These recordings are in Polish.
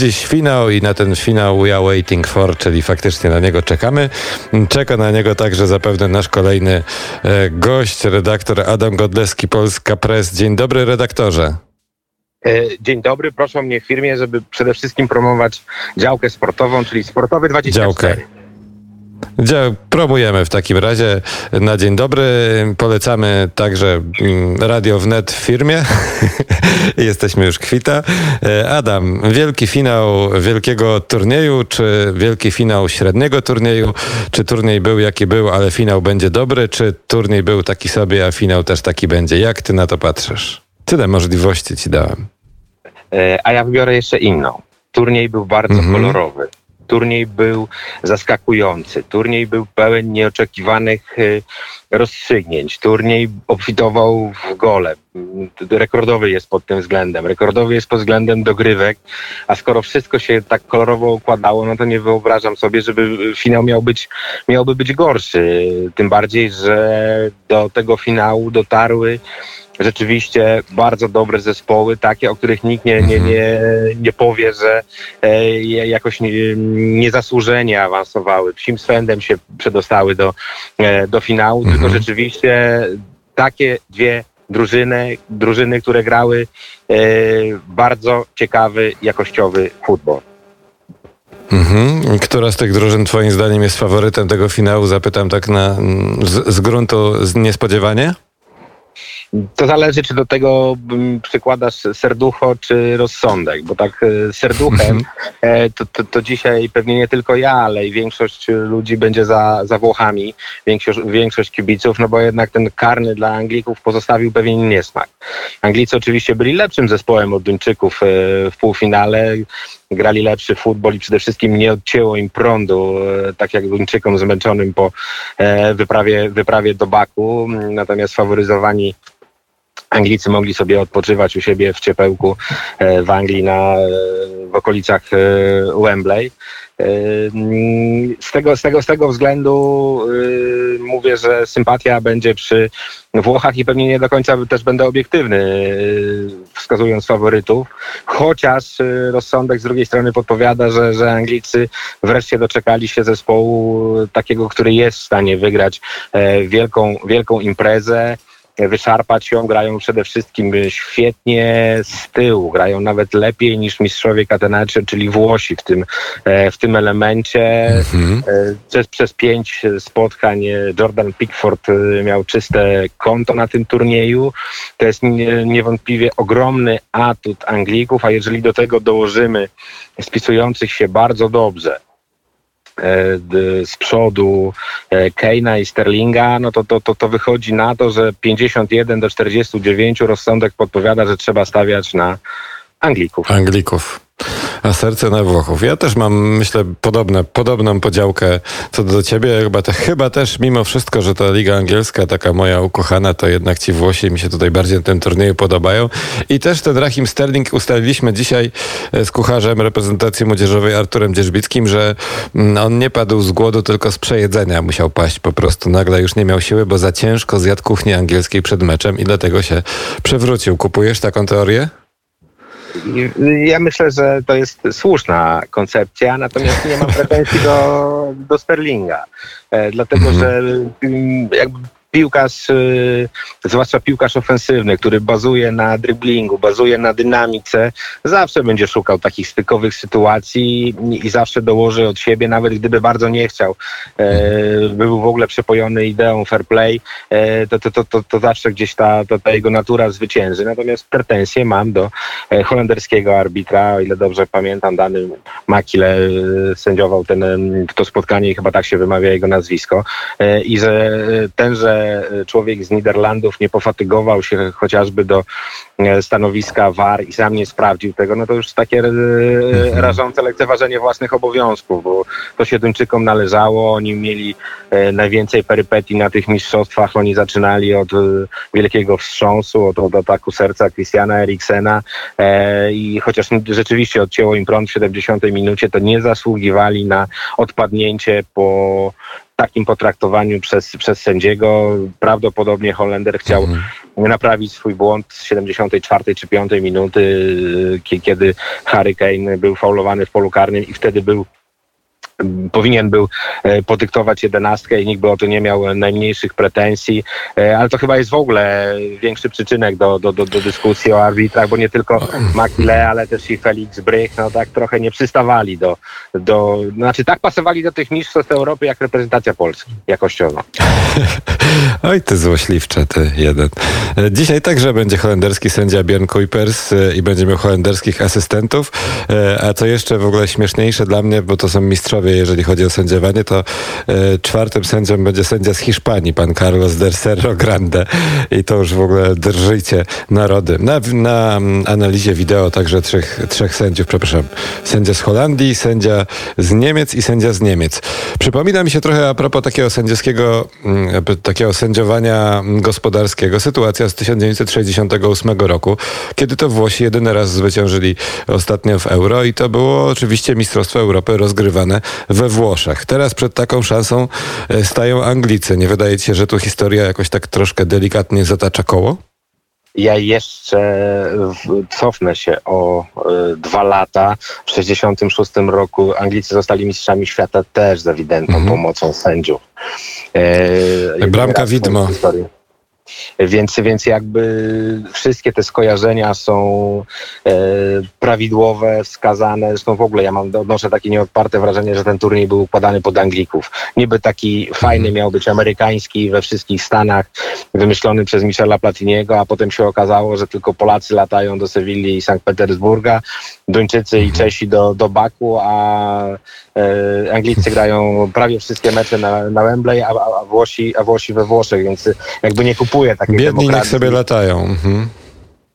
Dziś finał i na ten finał we are waiting for, czyli faktycznie na niego czekamy. Czeka na niego także zapewne nasz kolejny e, gość, redaktor Adam Godleski, Polska Press. Dzień dobry redaktorze. E, dzień dobry, proszę mnie w firmie, żeby przede wszystkim promować działkę sportową, czyli Sportowy 24. Działkę. Promujemy w takim razie na dzień dobry. Polecamy także mm, Radio Wnet w firmie. Jesteśmy już kwita. E, Adam, wielki finał wielkiego turnieju, czy wielki finał średniego turnieju? Czy turniej był jaki był, ale finał będzie dobry? Czy turniej był taki sobie, a finał też taki będzie? Jak ty na to patrzysz? Tyle możliwości ci dałem. E, a ja wybiorę jeszcze inną. Turniej był bardzo mhm. kolorowy turniej był zaskakujący, turniej był pełen nieoczekiwanych y, rozstrzygnięć, turniej obfitował w gole. Rekordowy jest pod tym względem, rekordowy jest pod względem dogrywek, a skoro wszystko się tak kolorowo układało, no to nie wyobrażam sobie, żeby finał miał być, miałby być gorszy. Tym bardziej, że do tego finału dotarły rzeczywiście bardzo dobre zespoły, takie, o których nikt nie, nie, nie, nie powie, że e, jakoś nie, niezasłużenie awansowały. Psim swędem się przedostały do, e, do finału, mhm. tylko rzeczywiście takie dwie drużyny, drużyny, które grały e, bardzo ciekawy, jakościowy futbol. Mhm. Która z tych drużyn twoim zdaniem jest faworytem tego finału? Zapytam tak na, z, z gruntu z niespodziewanie. To zależy, czy do tego przykładasz serducho, czy rozsądek, bo tak e, serduchem mhm. e, to, to, to, dzisiaj pewnie nie tylko ja, ale i większość ludzi będzie za, za Włochami, większość, większość kibiców, no bo jednak ten karny dla Anglików pozostawił pewien niesmak. Anglicy oczywiście byli lepszym zespołem od Duńczyków e, w półfinale, grali lepszy futbol i przede wszystkim nie odcięło im prądu, tak jak Duńczykom zmęczonym po wyprawie, wyprawie do Baku, natomiast faworyzowani Anglicy mogli sobie odpoczywać u siebie w ciepełku e, w Anglii na, e, w okolicach e, Wembley. Z tego, z, tego, z tego względu mówię, że sympatia będzie przy Włochach i pewnie nie do końca też będę obiektywny, wskazując faworytów, chociaż rozsądek z drugiej strony podpowiada, że, że Anglicy wreszcie doczekali się zespołu takiego, który jest w stanie wygrać wielką, wielką imprezę wyszarpać ją. Grają przede wszystkim świetnie z tyłu, grają nawet lepiej niż mistrzowie Catenaccio, czyli Włosi w tym, e, w tym elemencie. Mhm. E, przez, przez pięć spotkań Jordan Pickford e, miał czyste konto na tym turnieju. To jest niewątpliwie ogromny atut Anglików, a jeżeli do tego dołożymy spisujących się bardzo dobrze E, z przodu e, Keina i Sterlinga, no to, to, to, to wychodzi na to, że 51 do 49 rozsądek podpowiada, że trzeba stawiać na Anglików. Anglików a serce na Włochów. Ja też mam, myślę, podobne, podobną podziałkę co do ciebie. Chyba, te, chyba też mimo wszystko, że ta Liga Angielska, taka moja ukochana, to jednak ci Włosi mi się tutaj bardziej na tym turnieju podobają. I też ten Rahim Sterling ustaliliśmy dzisiaj e, z kucharzem reprezentacji młodzieżowej Arturem Dzierżbickim, że mm, on nie padł z głodu, tylko z przejedzenia musiał paść po prostu. Nagle już nie miał siły, bo za ciężko zjadł kuchni angielskiej przed meczem i dlatego się przewrócił. Kupujesz taką teorię? Ja myślę, że to jest słuszna koncepcja, natomiast nie mam pretensji do, do Sterlinga, e, dlatego mhm. że mm, jakby piłkarz, y, zwłaszcza piłkarz ofensywny, który bazuje na driblingu, bazuje na dynamice, zawsze będzie szukał takich stykowych sytuacji i zawsze dołoży od siebie, nawet gdyby bardzo nie chciał, e, był w ogóle przepojony ideą fair play, e, to, to, to, to, zawsze gdzieś ta, ta jego natura zwycięży. Natomiast pretensje mam do e, holenderskiego arbitra, o ile dobrze pamiętam, dany Makile sędziował ten, to spotkanie i chyba tak się wymawia jego nazwisko i że tenże człowiek z Niderlandów nie pofatygował się chociażby do e, stanowiska VAR i sam nie sprawdził tego, no to już takie e, mhm. rażące lekceważenie własnych obowiązków, bo to się Duńczykom należało, oni mieli e, najwięcej perypetii na tych mistrzostwach, oni zaczynali od wielkiego wstrząsu, od, od ataku serca Christiana Eriksena i chociaż rzeczywiście odcięło im prąd w 70 minucie, to nie zasługiwali na odpadnięcie po takim potraktowaniu przez, przez sędziego. Prawdopodobnie Holender chciał mhm. naprawić swój błąd z 74 czy 5 minuty, y, kiedy Harry Kane był faulowany w polu karnym i wtedy był powinien był e, podyktować jedenastkę i nikt by o to nie miał najmniejszych pretensji, e, ale to chyba jest w ogóle większy przyczynek do, do, do, do dyskusji o arbitrach, bo nie tylko Makile, ale też i Felix Brych, no tak trochę nie przystawali do, do, znaczy tak pasowali do tych mistrzostw Europy jak reprezentacja Polski jakościowo. Oj, ty złośliwcze, ty jeden. E, dzisiaj także będzie holenderski sędzia Björn Kuipers i będzie miał holenderskich asystentów, a co jeszcze w ogóle śmieszniejsze dla mnie, bo to są mistrzowie jeżeli chodzi o sędziowanie, to e, czwartym sędzią będzie sędzia z Hiszpanii, pan Carlos del Cerro Grande. I to już w ogóle drżycie narody. Na, na analizie wideo także trzech, trzech sędziów, przepraszam. Sędzia z Holandii, sędzia z Niemiec i sędzia z Niemiec. Przypomina mi się trochę a propos takiego sędziowskiego, mm, takiego sędziowania gospodarskiego. Sytuacja z 1968 roku, kiedy to Włosi jedyny raz zwyciężyli ostatnio w euro i to było oczywiście Mistrzostwo Europy rozgrywane we Włoszech. Teraz przed taką szansą e, stają Anglicy. Nie wydaje ci się, że tu historia jakoś tak troszkę delikatnie zatacza koło? Ja jeszcze cofnę się o y, dwa lata. W 1966 roku Anglicy zostali mistrzami świata też z ewidentną -hmm. pomocą sędziów. E, Bramka widmo. Więc, więc jakby wszystkie te skojarzenia są e, prawidłowe, wskazane. Zresztą w ogóle ja mam, odnoszę takie nieodparte wrażenie, że ten turniej był układany pod Anglików. Niby taki fajny mhm. miał być amerykański we wszystkich Stanach, wymyślony przez Michela Platiniego, a potem się okazało, że tylko Polacy latają do Sewilli i Sankt Petersburga, Duńczycy i mhm. Czesi do, do Baku, a e, Anglicy grają prawie wszystkie mecze na, na Wembley, a, a, Włosi, a Włosi we Włoszech, więc jakby nie kupują takiej Biedni niech sobie latają. Mhm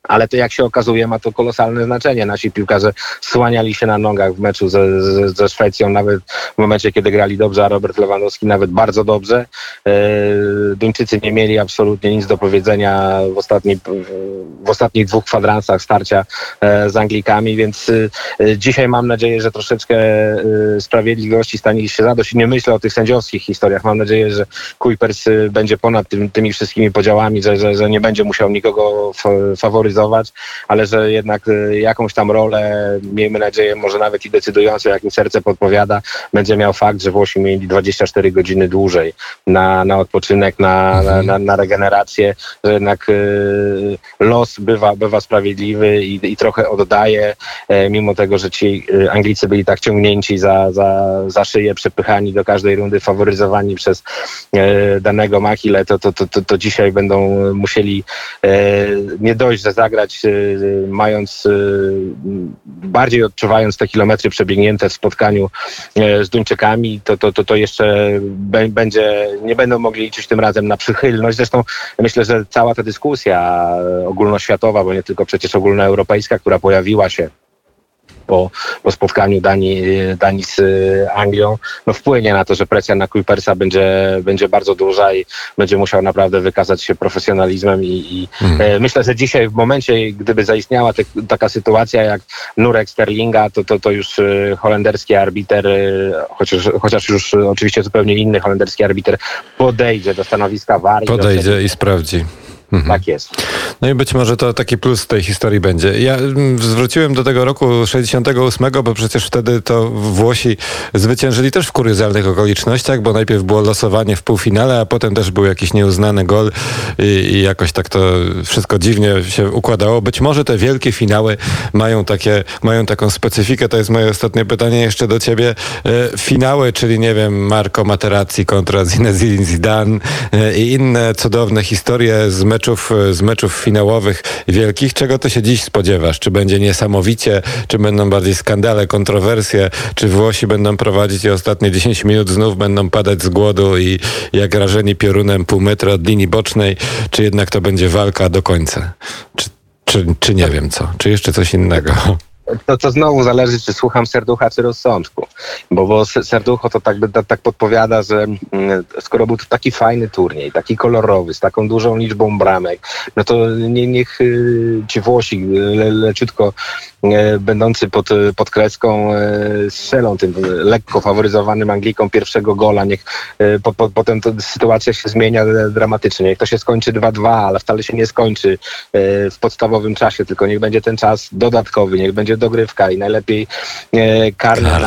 ale to jak się okazuje ma to kolosalne znaczenie. Nasi piłkarze słaniali się na nogach w meczu ze, ze, ze Szwecją, nawet w momencie, kiedy grali dobrze, a Robert Lewandowski nawet bardzo dobrze. E, Duńczycy nie mieli absolutnie nic do powiedzenia w, ostatniej, w ostatnich dwóch kwadransach starcia e, z Anglikami, więc e, dzisiaj mam nadzieję, że troszeczkę sprawiedliwości stanie się zadość. Nie myślę o tych sędziowskich historiach. Mam nadzieję, że Kuipers będzie ponad tym, tymi wszystkimi podziałami, że, że, że nie będzie musiał nikogo faworyzować ale że jednak y, jakąś tam rolę, miejmy nadzieję, może nawet i decydującą, jak mi serce podpowiada, będzie miał fakt, że Włosi mieli 24 godziny dłużej na, na odpoczynek, na, mhm. na, na, regenerację, że jednak y, los bywa, bywa sprawiedliwy i, i trochę oddaje, e, mimo tego, że ci y, Anglicy byli tak ciągnięci za, za, za szyję, przepychani do każdej rundy, faworyzowani przez e, danego Machile, to, to, to, to, dzisiaj będą musieli e, nie dojść, że za zagrać, y, mając, y, bardziej odczuwając te kilometry przebiegnięte w spotkaniu y, z Duńczykami, to, to, to, to jeszcze będzie, nie będą mogli liczyć tym razem na przychylność. Zresztą myślę, że cała ta dyskusja ogólnoświatowa, bo nie tylko przecież ogólnoeuropejska, która pojawiła się po, po spotkaniu Danii, Danii z y, Anglią, no wpłynie na to, że presja na Kuipersa będzie, będzie bardzo duża i będzie musiał naprawdę wykazać się profesjonalizmem i, i hmm. myślę, że dzisiaj w momencie, gdyby zaistniała te, taka sytuacja jak Nurek Sterlinga, to, to, to już y, holenderski arbiter, chociaż, chociaż już oczywiście zupełnie inny holenderski arbiter podejdzie do stanowiska VAR. Podejdzie i sprawdzi. Mhm. Tak jest. No i być może to taki plus tej historii będzie. Ja mm, zwróciłem do tego roku 68, bo przecież wtedy to Włosi zwyciężyli też w kuriozalnych okolicznościach, bo najpierw było losowanie w półfinale, a potem też był jakiś nieuznany gol i, i jakoś tak to wszystko dziwnie się układało. Być może te wielkie finały mają, takie, mają taką specyfikę. To jest moje ostatnie pytanie jeszcze do ciebie. E, finały, czyli nie wiem, Marco Materazzi kontra Zinedine Zidane e, i inne cudowne historie z meczów, z meczów finałowych wielkich. Czego ty się dziś spodziewasz? Czy będzie niesamowicie, czy będą bardziej skandale, kontrowersje, czy Włosi będą prowadzić i ostatnie 10 minut znów będą padać z głodu i jak rażeni piorunem pół metra od linii bocznej, czy jednak to będzie walka do końca? Czy, czy, czy nie wiem co? Czy jeszcze coś innego? To, to znowu zależy, czy słucham serducha, czy rozsądku. Bo, bo serducho to tak, tak podpowiada, że mm, skoro był to taki fajny turniej, taki kolorowy, z taką dużą liczbą bramek, no to nie, niech y, ci Włosi le, leciutko będący pod, pod kreską e, strzelą tym lekko faworyzowanym Anglikom pierwszego gola. Niech e, po, po, potem to sytuacja się zmienia dramatycznie. Niech to się skończy 2-2, ale wcale się nie skończy e, w podstawowym czasie, tylko niech będzie ten czas dodatkowy, niech będzie dogrywka i najlepiej e, karny na,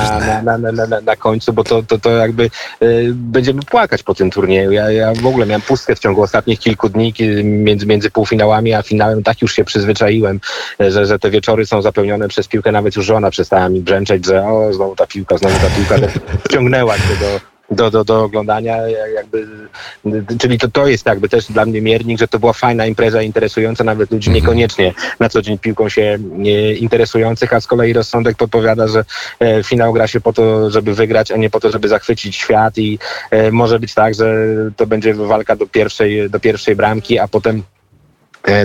na, na, na, na, na końcu, bo to, to, to jakby e, będziemy płakać po tym turnieju. Ja, ja w ogóle miałem pustkę w ciągu ostatnich kilku dni między, między półfinałami a finałem. Tak już się przyzwyczaiłem, e, że, że te wieczory są zapełnione przez piłkę. Nawet już żona przestała mi brzęczeć, że o, znowu ta piłka, znowu ta piłka. że Wciągnęła się do, do, do, do oglądania, jak- jakby, czyli to, to jest jakby też dla mnie miernik, że to była fajna impreza, interesująca nawet ludzi niekoniecznie na co dzień piłką się nie interesujących, a z kolei rozsądek podpowiada, że e, finał gra się po to, żeby wygrać, a nie po to, żeby zachwycić świat i e, może być tak, że to będzie walka do pierwszej, do pierwszej bramki, a potem e,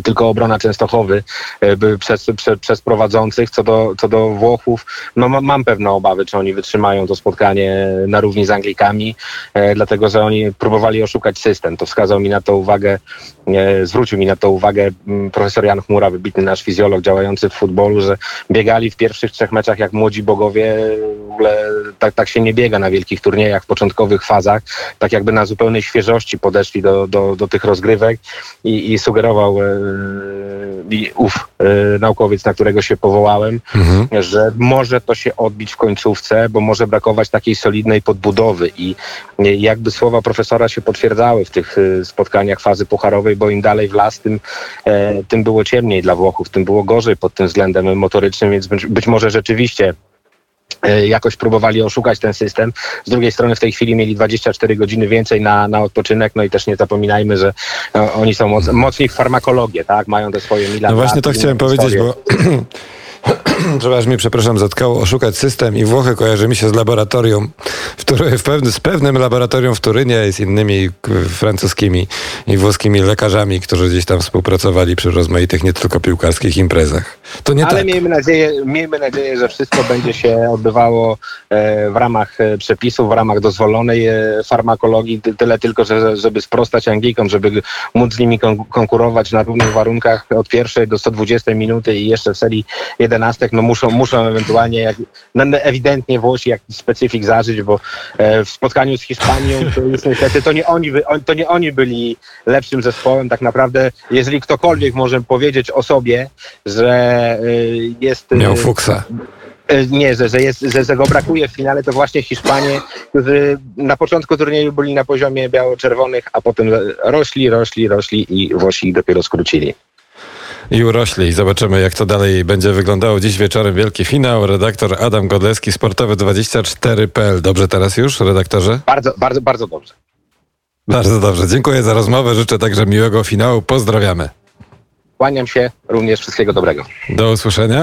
tylko obrona Częstochowy e, przez, prze, przez prowadzących. Co do, co do Włochów, no ma- mam pewne obawy, czy oni wytrzymają to spotkanie na równi z Anglikami, e, dlatego że oni próbowali oszukać system. To wskazał mi na to uwagę, e, zwrócił mi na to uwagę mm, profesor Jan Chmura, wybitny nasz fizjolog działający w futbolu, że biegali w pierwszych trzech meczach jak młodzi bogowie. W ogóle tak, tak się nie biega na wielkich turniejach w początkowych fazach. Tak jakby na zupełnej świeżości podeszli do, do, do tych rozgrywek i, i sugerował e, mi ów e, naukowiec, na którego się powołałem, Mhm. że może to się odbić w końcówce, bo może brakować takiej solidnej podbudowy i e, jakby słowa profesora się potwierdzały w tych spotkaniach fazy pucharowej, bo im dalej w las, tym, e, tym było ciemniej dla Włochów, tym było gorzej pod tym względem motorycznym, więc być, być może rzeczywiście e, jakoś próbowali oszukać ten system. Z drugiej strony w tej chwili mieli 24 godziny więcej na, na odpoczynek, no i też nie zapominajmy, że e, oni są moc, mocni w farmakologię, tak? Mają te swoje mila. No właśnie to chciałem powiedzieć, bo Trzeba aż mi, przepraszam, zatkało oszukać system i Włochy kojarzy mi się z laboratorium, w Tury, w pewny, z pewnym laboratorium w Turynie i z innymi francuskimi i włoskimi lekarzami, którzy gdzieś tam współpracowali przy rozmaitych nie tylko piłkarskich imprezach. To nie Ale tak. miejmy nadzieję, miejmy nadzieję, że wszystko będzie się odbywało e, w ramach e, przepisów, w ramach dozwolonej e, farmakologii. Ty- Tyle tylko, że, żeby sprostać Anglikom, żeby móc z nimi kon- konkurować na równych warunkach od pierwszej do 120 minuty i jeszcze w serii 11, no muszą, muszą ewentualnie, jak, no no ewidentnie Włosi jakiś specyfik zażyć, bo e, w spotkaniu z Hiszpanią to już niestety to nie oni, to nie oni byli lepszym zespołem. Tak naprawdę, jeżeli ktokolwiek może powiedzieć o sobie, że e, jest... e, Miał fuksa. Nie, że, że, jest, że, że go brakuje w finale, to właśnie Hiszpanie, którzy na początku turnieju byli na poziomie biało-czerwonych, a potem rośli, rośli, rośli i Włosi ich dopiero skrócili. I urośli. Zobaczymy, jak to dalej będzie wyglądało. Dziś wieczorem wielki finał. Redaktor Adam Godleski, Sportowy24.pl. Dobrze teraz już, redaktorze? Bardzo, bardzo, bardzo dobrze. Bardzo dobrze. Dziękuję za rozmowę. Życzę także miłego finału. Pozdrawiamy. Kłaniam się, również wszystkiego dobrego. Do usłyszenia.